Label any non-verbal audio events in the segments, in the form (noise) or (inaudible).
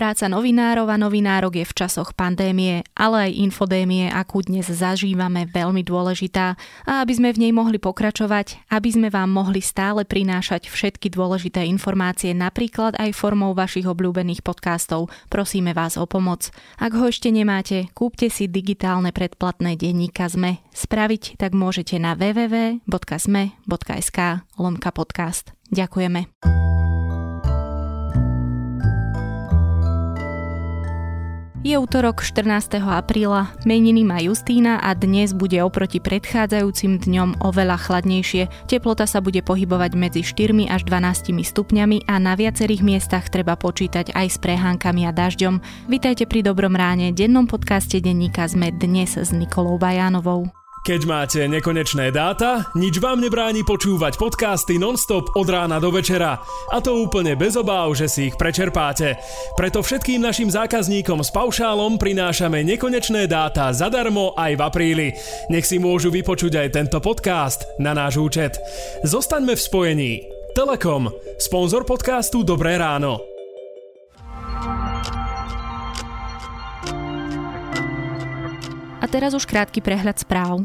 Práca novinárov a novinárok je v časoch pandémie, ale aj infodémie, akú dnes zažívame, veľmi dôležitá. A aby sme v nej mohli pokračovať, aby sme vám mohli stále prinášať všetky dôležité informácie, napríklad aj formou vašich obľúbených podcastov, prosíme vás o pomoc. Ak ho ešte nemáte, kúpte si digitálne predplatné denníka ZME. Spraviť tak môžete na www.sme.sk lomka podcast. Ďakujeme. Je útorok 14. apríla, meniny má Justína a dnes bude oproti predchádzajúcim dňom oveľa chladnejšie. Teplota sa bude pohybovať medzi 4 až 12 stupňami a na viacerých miestach treba počítať aj s prehánkami a dažďom. Vitajte pri Dobrom ráne, dennom podcaste denníka sme dnes s Nikolou Bajánovou. Keď máte nekonečné dáta, nič vám nebráni počúvať podcasty nonstop od rána do večera. A to úplne bez obáv, že si ich prečerpáte. Preto všetkým našim zákazníkom s paušálom prinášame nekonečné dáta zadarmo aj v apríli. Nech si môžu vypočuť aj tento podcast na náš účet. Zostaňme v spojení. Telekom, sponzor podcastu Dobré ráno. Teraz už krátky prehľad správ.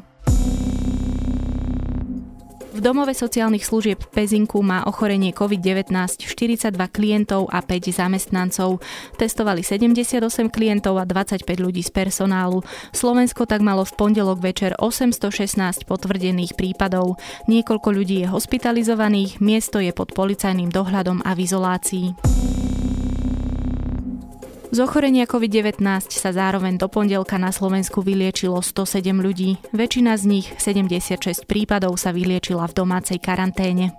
V domove sociálnych služieb v Pezinku má ochorenie COVID-19 42 klientov a 5 zamestnancov. Testovali 78 klientov a 25 ľudí z personálu. Slovensko tak malo v pondelok večer 816 potvrdených prípadov. Niekoľko ľudí je hospitalizovaných, miesto je pod policajným dohľadom a v izolácii. Z ochorenia COVID-19 sa zároveň do pondelka na Slovensku vyliečilo 107 ľudí. Väčšina z nich, 76 prípadov, sa vyliečila v domácej karanténe.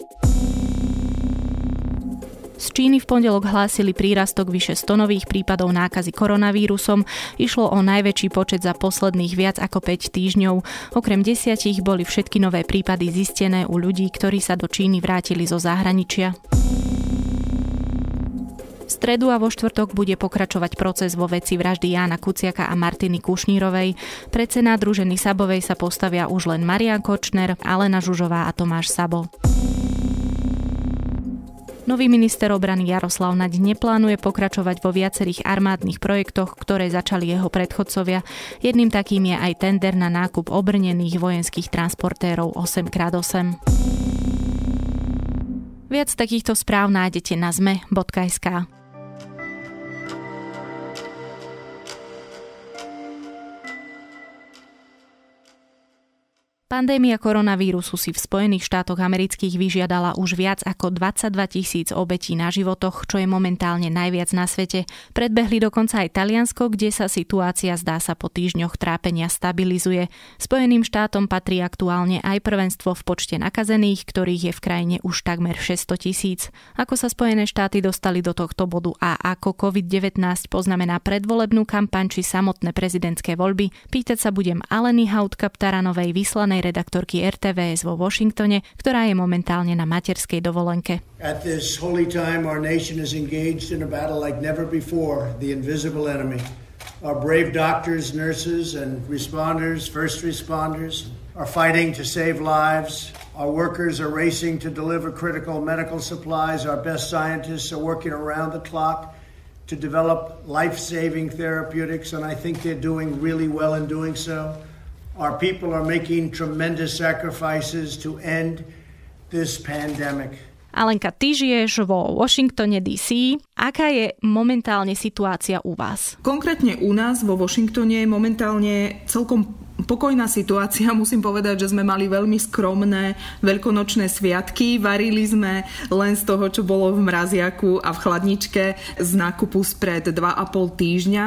Z Číny v pondelok hlásili prírastok vyše 100 nových prípadov nákazy koronavírusom. Išlo o najväčší počet za posledných viac ako 5 týždňov. Okrem desiatich boli všetky nové prípady zistené u ľudí, ktorí sa do Číny vrátili zo zahraničia stredu a vo štvrtok bude pokračovať proces vo veci vraždy Jána Kuciaka a Martiny Kušnírovej. Pred Senát druženy Sabovej sa postavia už len Marian Kočner, Alena Žužová a Tomáš Sabo. Nový minister obrany Jaroslav Naď neplánuje pokračovať vo viacerých armádnych projektoch, ktoré začali jeho predchodcovia. Jedným takým je aj tender na nákup obrnených vojenských transportérov 8x8. Viac takýchto správ nájdete na zme.sk. Pandémia koronavírusu si v Spojených štátoch amerických vyžiadala už viac ako 22 tisíc obetí na životoch, čo je momentálne najviac na svete. Predbehli dokonca aj Taliansko, kde sa situácia zdá sa po týždňoch trápenia stabilizuje. Spojeným štátom patrí aktuálne aj prvenstvo v počte nakazených, ktorých je v krajine už takmer 600 tisíc. Ako sa Spojené štáty dostali do tohto bodu a ako COVID-19 poznamená predvolebnú kampaň či samotné prezidentské voľby, pýtať sa budem Aleny Hautka-Ptaranovej vyslanej redaktorky RTVS vo Washingtone, ktorá je momentálne na materskej dovolenke. At this holy time our nation is engaged in a battle like never before, the invisible enemy. Our brave doctors, nurses and responders, first responders are fighting to save lives. Our workers are racing to deliver critical medical supplies. Our best scientists are working around the clock to develop life saving therapeutics, and I think they're doing really well in doing so. Our people are making tremendous sacrifices to end this pandemic. Alenka, ty vo Washingtone DC. Aká je momentálne situácia u vás? Konkrétne u nás vo Washingtone je momentálne celkom pokojná situácia. (laughs) Musím povedať, že sme mali veľmi skromné veľkonočné sviatky. Varili sme len z toho, čo bolo v mraziaku a v chladničke z nákupu spred 2,5 týždňa.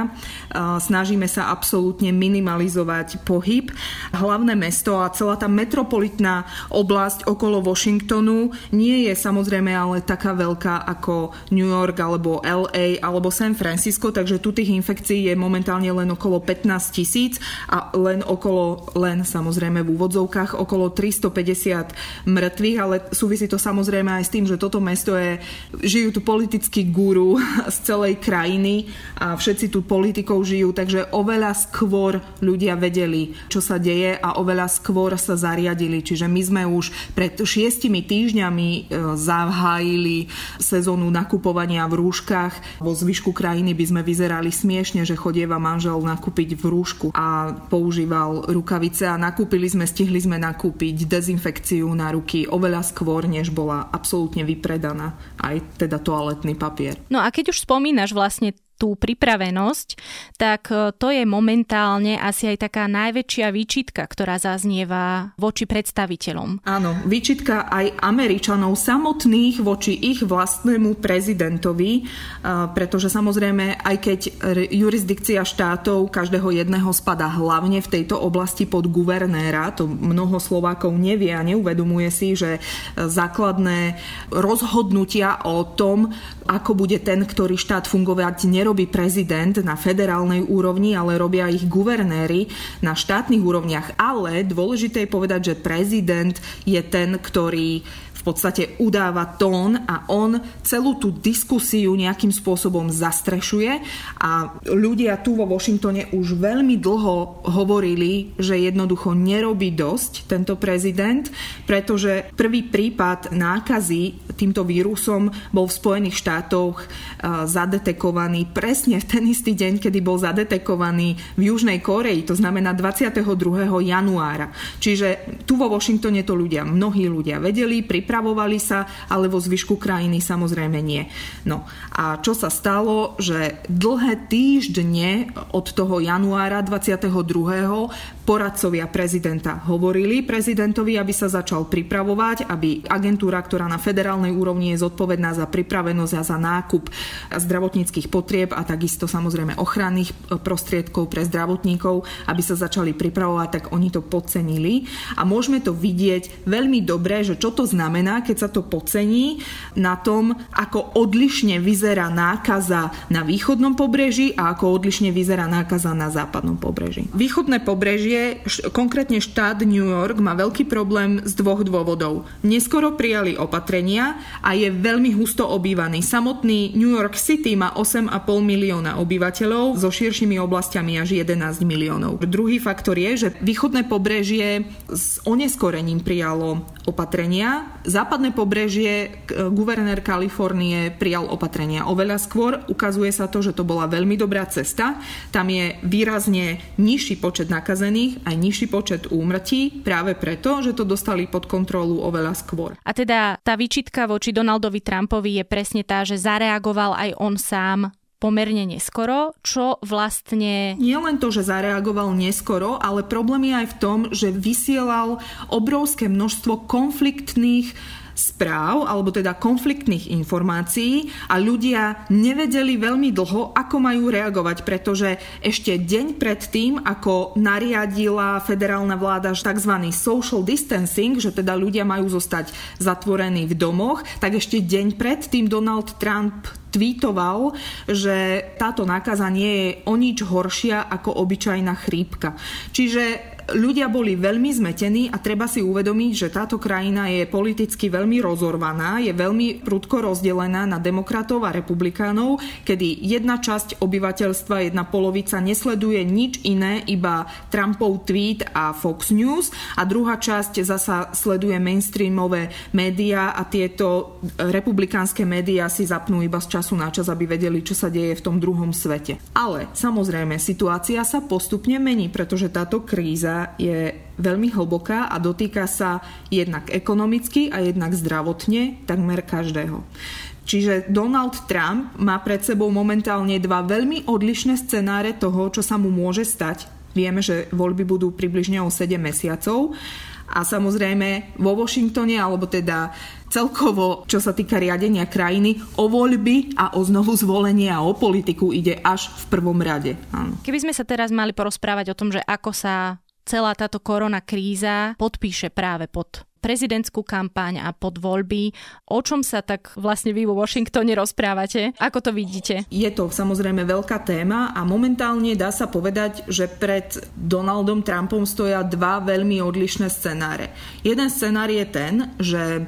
Snažíme sa absolútne minimalizovať pohyb. Hlavné mesto a celá tá metropolitná oblasť okolo Washingtonu nie je samozrejme ale taká veľká ako New York alebo LA alebo San Francisco, takže tu tých infekcií je momentálne len okolo 15 tisíc a len okolo len samozrejme v úvodzovkách okolo 350 mŕtvych, ale súvisí to samozrejme aj s tým, že toto mesto je, žijú tu politickí guru (laughs) z celej krajiny a všetci tu politikov žijú, takže oveľa skôr ľudia vedeli, čo sa deje a oveľa skôr sa zariadili. Čiže my sme už pred šiestimi týždňami e, zahájili sezónu nakupovania v rúškach. Vo zvyšku krajiny by sme vyzerali smiešne, že chodieva manžel nakúpiť v rúšku a používal rukavice a nakúpili sme, stihli sme nakúpiť dezinfekciu na ruky oveľa skôr, než bola absolútne vypredaná aj teda toaletný papier. No a keď už spomínaš vlastne tú pripravenosť, tak e, to je momentálne asi aj taká najväčšia výčitka, ktorá zaznieva voči predstaviteľom. Áno, výčitka aj Američanov samotných voči ich vlastnému prezidentovi, e, pretože samozrejme, aj keď jurisdikcia štátov každého jedného spada hlavne v tejto oblasti pod guvernéra, to mnoho Slovákov nevie a neuvedomuje si, že e, základné rozhodnutia o tom, ako bude ten, ktorý štát fungovať, nerobí prezident na federálnej úrovni, ale robia ich guvernéry na štátnych úrovniach. Ale dôležité je povedať, že prezident je ten, ktorý v podstate udáva tón a on celú tú diskusiu nejakým spôsobom zastrešuje a ľudia tu vo Washingtone už veľmi dlho hovorili, že jednoducho nerobí dosť tento prezident, pretože prvý prípad nákazy týmto vírusom bol v Spojených štátoch zadetekovaný presne v ten istý deň, kedy bol zadetekovaný v Južnej Koreji, to znamená 22. januára. Čiže tu vo Washingtone to ľudia, mnohí ľudia vedeli, pripravovali sa, ale vo zvyšku krajiny samozrejme nie. No a čo sa stalo, že dlhé týždne od toho januára 22. poradcovia prezidenta hovorili prezidentovi, aby sa začal pripravovať, aby agentúra, ktorá na federálnej úrovni je zodpovedná za pripravenosť a za nákup zdravotníckých potrieb a takisto samozrejme ochranných prostriedkov pre zdravotníkov, aby sa začali pripravovať, tak oni to podcenili. A môžeme to vidieť veľmi dobre, že čo to znamená, keď sa to podcení na tom, ako odlišne vyzerá nákaza na východnom pobreží a ako odlišne vyzerá nákaza na západnom pobreží. Východné pobrežie, konkrétne štát New York, má veľký problém z dvoch dôvodov. Neskoro prijali opatrenia a je veľmi husto obývaný. Samotný New York City má 8,5 milióna obyvateľov, so širšími oblastiami až 11 miliónov. Druhý faktor je, že východné pobrežie s oneskorením prijalo opatrenia. Západné pobrežie, guvernér Kalifornie prijal opatrenia oveľa skôr. Ukazuje sa to, že to bola veľmi dobrá cesta. Tam je výrazne nižší počet nakazených aj nižší počet úmrtí práve preto, že to dostali pod kontrolu oveľa skôr. A teda tá výčitka voči Donaldovi Trumpovi je presne tá, že zareagoval aj on sám pomerne neskoro, čo vlastne... Nie len to, že zareagoval neskoro, ale problém je aj v tom, že vysielal obrovské množstvo konfliktných správ, alebo teda konfliktných informácií a ľudia nevedeli veľmi dlho, ako majú reagovať, pretože ešte deň pred tým, ako nariadila federálna vláda tzv. social distancing, že teda ľudia majú zostať zatvorení v domoch, tak ešte deň pred tým Donald Trump tweetoval, že táto nákaza nie je o nič horšia ako obyčajná chrípka. Čiže ľudia boli veľmi zmetení a treba si uvedomiť, že táto krajina je politicky veľmi rozorvaná, je veľmi prudko rozdelená na demokratov a republikánov, kedy jedna časť obyvateľstva, jedna polovica nesleduje nič iné, iba Trumpov tweet a Fox News a druhá časť zasa sleduje mainstreamové médiá a tieto republikánske médiá si zapnú iba z času na čas, aby vedeli, čo sa deje v tom druhom svete. Ale samozrejme, situácia sa postupne mení, pretože táto kríza je veľmi hlboká a dotýka sa jednak ekonomicky a jednak zdravotne takmer každého. Čiže Donald Trump má pred sebou momentálne dva veľmi odlišné scenáre toho, čo sa mu môže stať. Vieme, že voľby budú približne o 7 mesiacov a samozrejme vo Washingtone, alebo teda celkovo, čo sa týka riadenia krajiny, o voľby a o znovu zvolenie a o politiku ide až v prvom rade. Áno. Keby sme sa teraz mali porozprávať o tom, že ako sa celá táto korona kríza podpíše práve pod prezidentskú kampaň a pod voľby. O čom sa tak vlastne vy vo Washingtone rozprávate? Ako to vidíte? Je to samozrejme veľká téma a momentálne dá sa povedať, že pred Donaldom Trumpom stoja dva veľmi odlišné scenáre. Jeden scenár je ten, že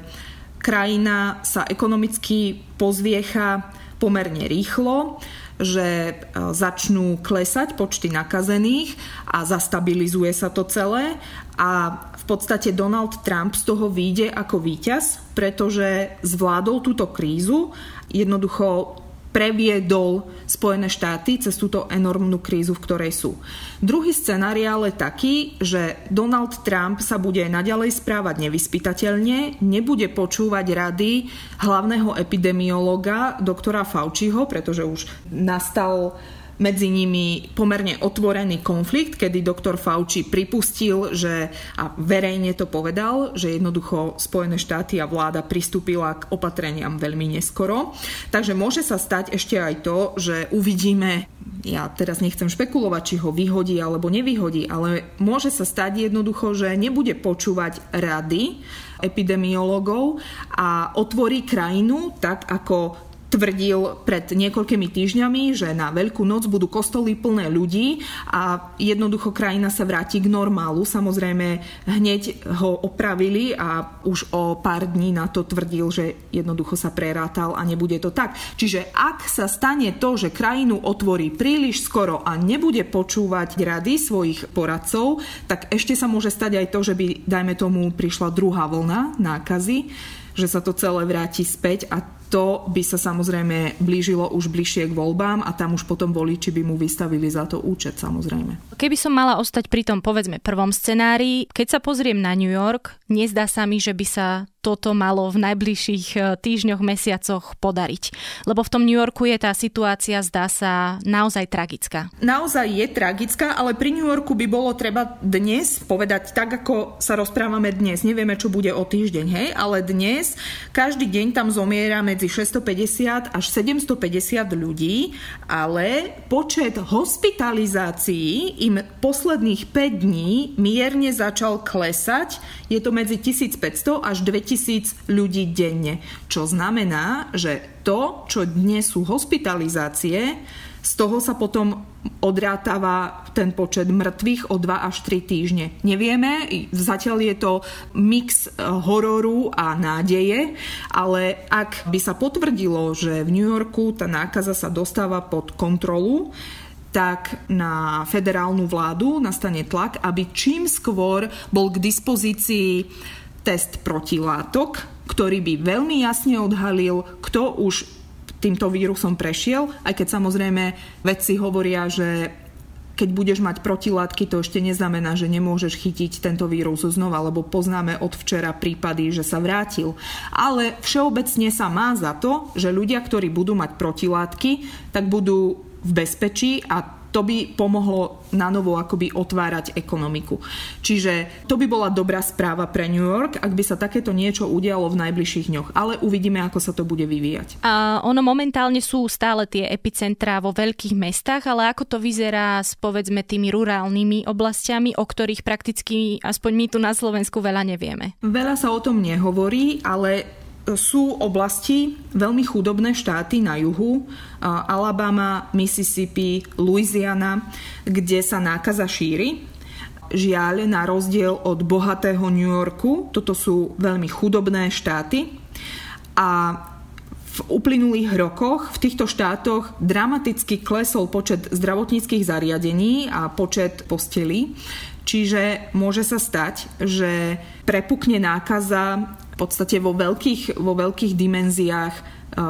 krajina sa ekonomicky pozviecha pomerne rýchlo, že e, začnú klesať počty nakazených a zastabilizuje sa to celé. A v podstate Donald Trump z toho vyjde ako víťaz, pretože zvládol túto krízu, jednoducho previedol Spojené štáty cez túto enormnú krízu, v ktorej sú. Druhý scenár je ale taký, že Donald Trump sa bude naďalej správať nevyspytateľne, nebude počúvať rady hlavného epidemiologa doktora Fauciho, pretože už nastal medzi nimi pomerne otvorený konflikt, kedy doktor Fauci pripustil, že a verejne to povedal, že jednoducho Spojené štáty a vláda pristúpila k opatreniam veľmi neskoro. Takže môže sa stať ešte aj to, že uvidíme, ja teraz nechcem špekulovať, či ho vyhodí alebo nevyhodí, ale môže sa stať jednoducho, že nebude počúvať rady epidemiológov a otvorí krajinu tak, ako tvrdil pred niekoľkými týždňami, že na Veľkú noc budú kostoly plné ľudí a jednoducho krajina sa vráti k normálu. Samozrejme, hneď ho opravili a už o pár dní na to tvrdil, že jednoducho sa prerátal a nebude to tak. Čiže ak sa stane to, že krajinu otvorí príliš skoro a nebude počúvať rady svojich poradcov, tak ešte sa môže stať aj to, že by, dajme tomu, prišla druhá vlna nákazy, že sa to celé vráti späť a to by sa samozrejme blížilo už bližšie k voľbám a tam už potom voliči by mu vystavili za to účet samozrejme. Keby som mala ostať pri tom povedzme prvom scenári, keď sa pozriem na New York, nezdá sa mi, že by sa toto malo v najbližších e, týždňoch, mesiacoch podariť. Lebo v tom New Yorku je tá situácia, zdá sa, naozaj tragická. Naozaj je tragická, ale pri New Yorku by bolo treba dnes povedať tak, ako sa rozprávame dnes. Nevieme, čo bude o týždeň, hej, ale dnes každý deň tam zomiera medzi 650 až 750 ľudí, ale počet hospitalizácií im posledných 5 dní mierne začal klesať. Je to medzi 1500 až 2000 tisíc ľudí denne. Čo znamená, že to, čo dnes sú hospitalizácie, z toho sa potom odrátava ten počet mŕtvych o 2 až 3 týždne. Nevieme, zatiaľ je to mix eh, hororu a nádeje, ale ak by sa potvrdilo, že v New Yorku tá nákaza sa dostáva pod kontrolu, tak na federálnu vládu nastane tlak, aby čím skôr bol k dispozícii test protilátok, ktorý by veľmi jasne odhalil, kto už týmto vírusom prešiel, aj keď samozrejme vedci hovoria, že keď budeš mať protilátky, to ešte neznamená, že nemôžeš chytiť tento vírus znova, lebo poznáme od včera prípady, že sa vrátil. Ale všeobecne sa má za to, že ľudia, ktorí budú mať protilátky, tak budú v bezpečí a to by pomohlo na novo akoby otvárať ekonomiku. Čiže to by bola dobrá správa pre New York, ak by sa takéto niečo udialo v najbližších dňoch. Ale uvidíme, ako sa to bude vyvíjať. A ono momentálne sú stále tie epicentrá vo veľkých mestách, ale ako to vyzerá s povedzme tými rurálnymi oblastiami, o ktorých prakticky aspoň my tu na Slovensku veľa nevieme? Veľa sa o tom nehovorí, ale sú oblasti, veľmi chudobné štáty na juhu, Alabama, Mississippi, Louisiana, kde sa nákaza šíri. Žiaľ, na rozdiel od bohatého New Yorku, toto sú veľmi chudobné štáty a v uplynulých rokoch v týchto štátoch dramaticky klesol počet zdravotníckých zariadení a počet postelí. Čiže môže sa stať, že prepukne nákaza v podstate vo veľkých, vo veľkých dimenziách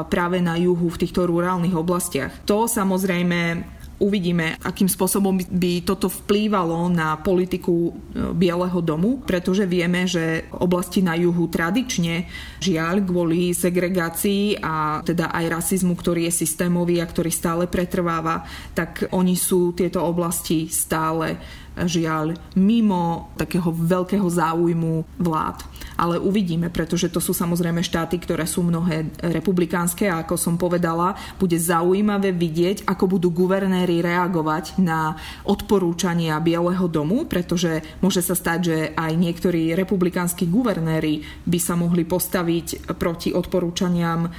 práve na juhu v týchto rurálnych oblastiach. To samozrejme uvidíme, akým spôsobom by toto vplývalo na politiku e, Bieleho domu, pretože vieme, že oblasti na juhu tradične žiaľ kvôli segregácii a teda aj rasizmu, ktorý je systémový a ktorý stále pretrváva, tak oni sú tieto oblasti stále žiaľ mimo takého veľkého záujmu vlád. Ale uvidíme, pretože to sú samozrejme štáty, ktoré sú mnohé republikánske a ako som povedala, bude zaujímavé vidieť, ako budú guvernéri reagovať na odporúčania Bieleho domu, pretože môže sa stať, že aj niektorí republikánsky guvernéri by sa mohli postaviť proti odporúčaniam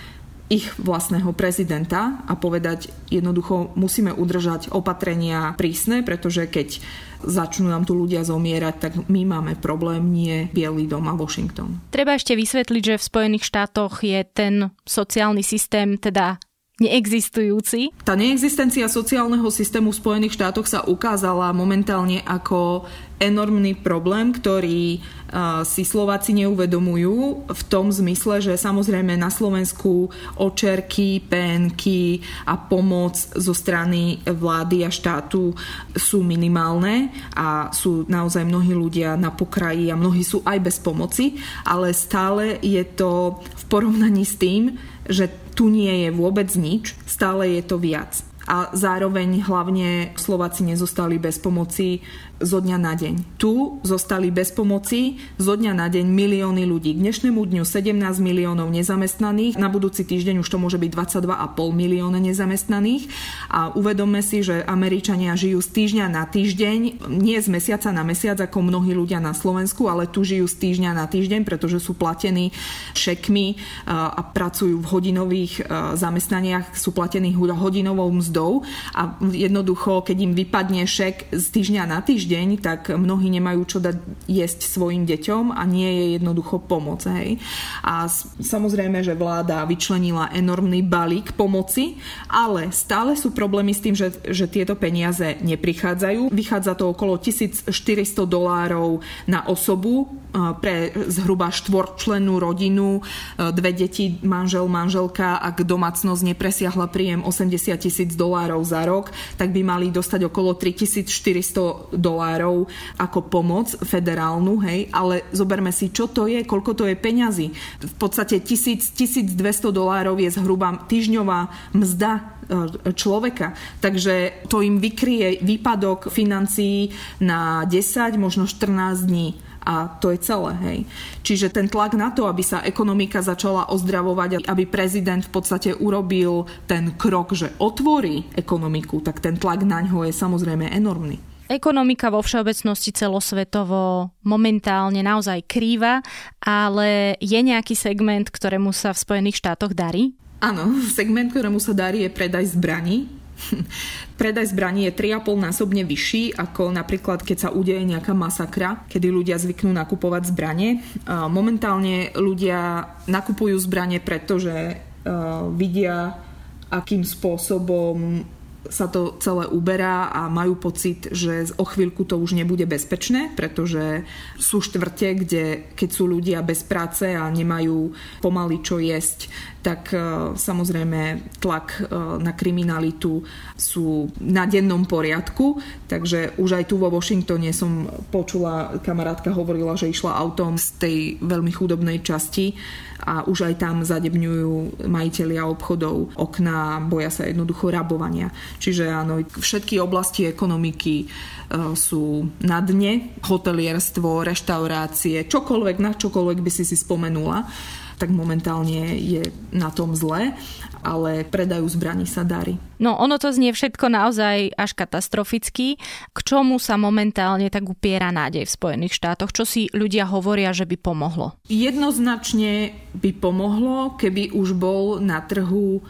ich vlastného prezidenta a povedať jednoducho musíme udržať opatrenia prísne, pretože keď začnú nám tu ľudia zomierať, tak my máme problém, nie Bielý dom a Washington. Treba ešte vysvetliť, že v Spojených štátoch je ten sociálny systém teda neexistujúci. Tá neexistencia sociálneho systému v Spojených štátoch sa ukázala momentálne ako enormný problém, ktorý si Slováci neuvedomujú v tom zmysle, že samozrejme na Slovensku očerky, penky a pomoc zo strany vlády a štátu sú minimálne a sú naozaj mnohí ľudia na pokraji a mnohí sú aj bez pomoci, ale stále je to v porovnaní s tým, že tu nie je vôbec nič, stále je to viac. A zároveň hlavne Slováci nezostali bez pomoci zo dňa na deň. Tu zostali bez pomoci zo dňa na deň milióny ľudí. K dnešnému dňu 17 miliónov nezamestnaných, na budúci týždeň už to môže byť 22,5 milióna nezamestnaných a uvedome si, že Američania žijú z týždňa na týždeň, nie z mesiaca na mesiac ako mnohí ľudia na Slovensku, ale tu žijú z týždňa na týždeň, pretože sú platení šekmi a pracujú v hodinových zamestnaniach, sú platení hodinovou mzdou a jednoducho, keď im vypadne šek z týždňa na týždeň, deň, tak mnohí nemajú čo dať jesť svojim deťom a nie je jednoducho pomoc. Hej. A samozrejme, že vláda vyčlenila enormný balík pomoci, ale stále sú problémy s tým, že, že tieto peniaze neprichádzajú. Vychádza to okolo 1400 dolárov na osobu pre zhruba štvorčlennú rodinu, dve deti, manžel, manželka, ak domácnosť nepresiahla príjem 80 tisíc dolárov za rok, tak by mali dostať okolo 3400 dolárov dolárov ako pomoc federálnu, hej, ale zoberme si, čo to je, koľko to je peňazí. V podstate 1000, 1200 dolárov je zhruba týždňová mzda e, človeka. Takže to im vykrie výpadok financií na 10, možno 14 dní a to je celé. Hej. Čiže ten tlak na to, aby sa ekonomika začala ozdravovať, aby prezident v podstate urobil ten krok, že otvorí ekonomiku, tak ten tlak na ňo je samozrejme enormný. Ekonomika vo všeobecnosti celosvetovo momentálne naozaj krýva, ale je nejaký segment, ktorému sa v Spojených štátoch darí? Áno, segment, ktorému sa darí je predaj zbraní. (laughs) Predaj zbraní je 3,5 násobne vyšší ako napríklad keď sa udeje nejaká masakra, kedy ľudia zvyknú nakupovať zbranie. Momentálne ľudia nakupujú zbranie, pretože vidia, akým spôsobom sa to celé uberá a majú pocit, že o chvíľku to už nebude bezpečné, pretože sú štvrte, kde keď sú ľudia bez práce a nemajú pomaly čo jesť, tak e, samozrejme tlak e, na kriminalitu sú na dennom poriadku, takže už aj tu vo Washingtone som počula, kamarátka hovorila, že išla autom z tej veľmi chudobnej časti a už aj tam zadebňujú majiteľia obchodov okná, boja sa jednoducho rabovania. Čiže áno, všetky oblasti ekonomiky e, sú na dne, hotelierstvo, reštaurácie, čokoľvek, na čokoľvek by si si spomenula tak momentálne je na tom zle, ale predajú zbraní sa darí. No ono to znie všetko naozaj až katastroficky. K čomu sa momentálne tak upiera nádej v Spojených štátoch? Čo si ľudia hovoria, že by pomohlo? Jednoznačne by pomohlo, keby už bol na trhu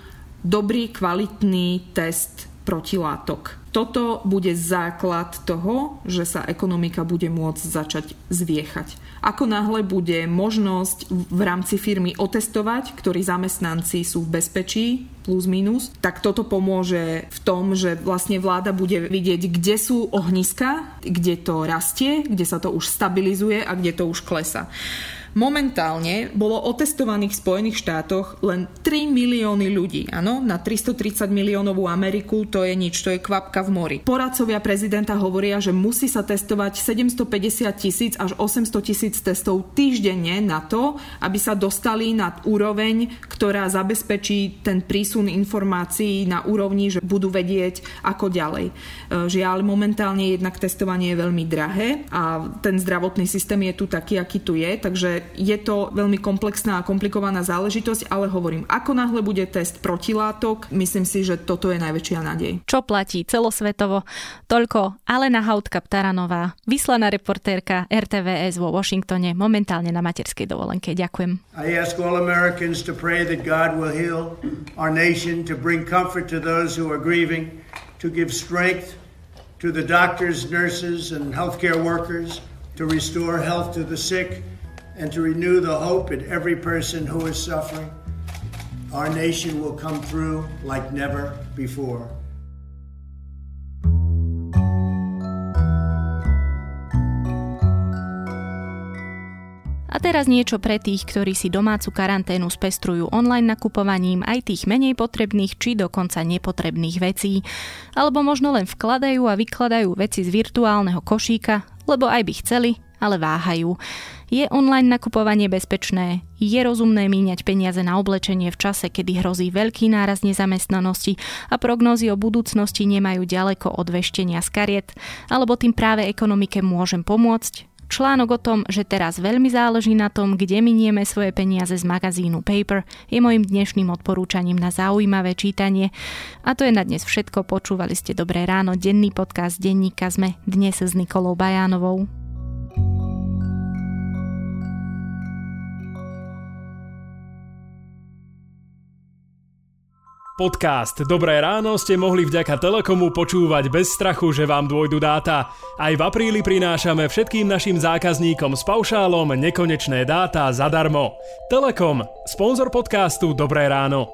dobrý, kvalitný test protilátok. Toto bude základ toho, že sa ekonomika bude môcť začať zviechať. Ako náhle bude možnosť v rámci firmy otestovať, ktorí zamestnanci sú v bezpečí, plus minus, tak toto pomôže v tom, že vlastne vláda bude vidieť, kde sú ohniska, kde to rastie, kde sa to už stabilizuje a kde to už klesa. Momentálne bolo otestovaných v Spojených štátoch len 3 milióny ľudí. Áno, na 330 miliónovú Ameriku to je nič, to je kvapka v mori. Poradcovia prezidenta hovoria, že musí sa testovať 750 tisíc až 800 tisíc testov týždenne na to, aby sa dostali na úroveň, ktorá zabezpečí ten prísun informácií na úrovni, že budú vedieť ako ďalej. E, žiaľ, momentálne jednak testovanie je veľmi drahé a ten zdravotný systém je tu taký, aký tu je, Takže je to veľmi komplexná a komplikovaná záležitosť, ale hovorím, ako náhle bude test protilátok, myslím si, že toto je najväčšia nádej. Čo platí celosvetovo? Toľko Alena Hautka Ptaranová, vyslaná reportérka RTVS vo Washingtone, momentálne na materskej dovolenke. Ďakujem. I ask all Americans to pray that God will heal our nation, to bring comfort to those who are grieving, to give strength to the doctors, nurses, and healthcare workers, to restore health to the sick, and to renew the hope in every person who is suffering. Our nation will come through like never before. A teraz niečo pre tých, ktorí si domácu karanténu spestrujú online nakupovaním aj tých menej potrebných či dokonca nepotrebných vecí. Alebo možno len vkladajú a vykladajú veci z virtuálneho košíka, lebo aj by chceli, ale váhajú. Je online nakupovanie bezpečné? Je rozumné míňať peniaze na oblečenie v čase, kedy hrozí veľký náraz nezamestnanosti a prognózy o budúcnosti nemajú ďaleko od veštenia z kariet? Alebo tým práve ekonomike môžem pomôcť? Článok o tom, že teraz veľmi záleží na tom, kde minieme svoje peniaze z magazínu Paper, je mojim dnešným odporúčaním na zaujímavé čítanie. A to je na dnes všetko. Počúvali ste Dobré ráno, denný podcast denníka sme dnes s Nikolou Bajánovou. Podcast Dobré ráno ste mohli vďaka Telekomu počúvať bez strachu, že vám dôjdu dáta. Aj v apríli prinášame všetkým našim zákazníkom s paušálom nekonečné dáta zadarmo. Telekom, sponzor podcastu Dobré ráno.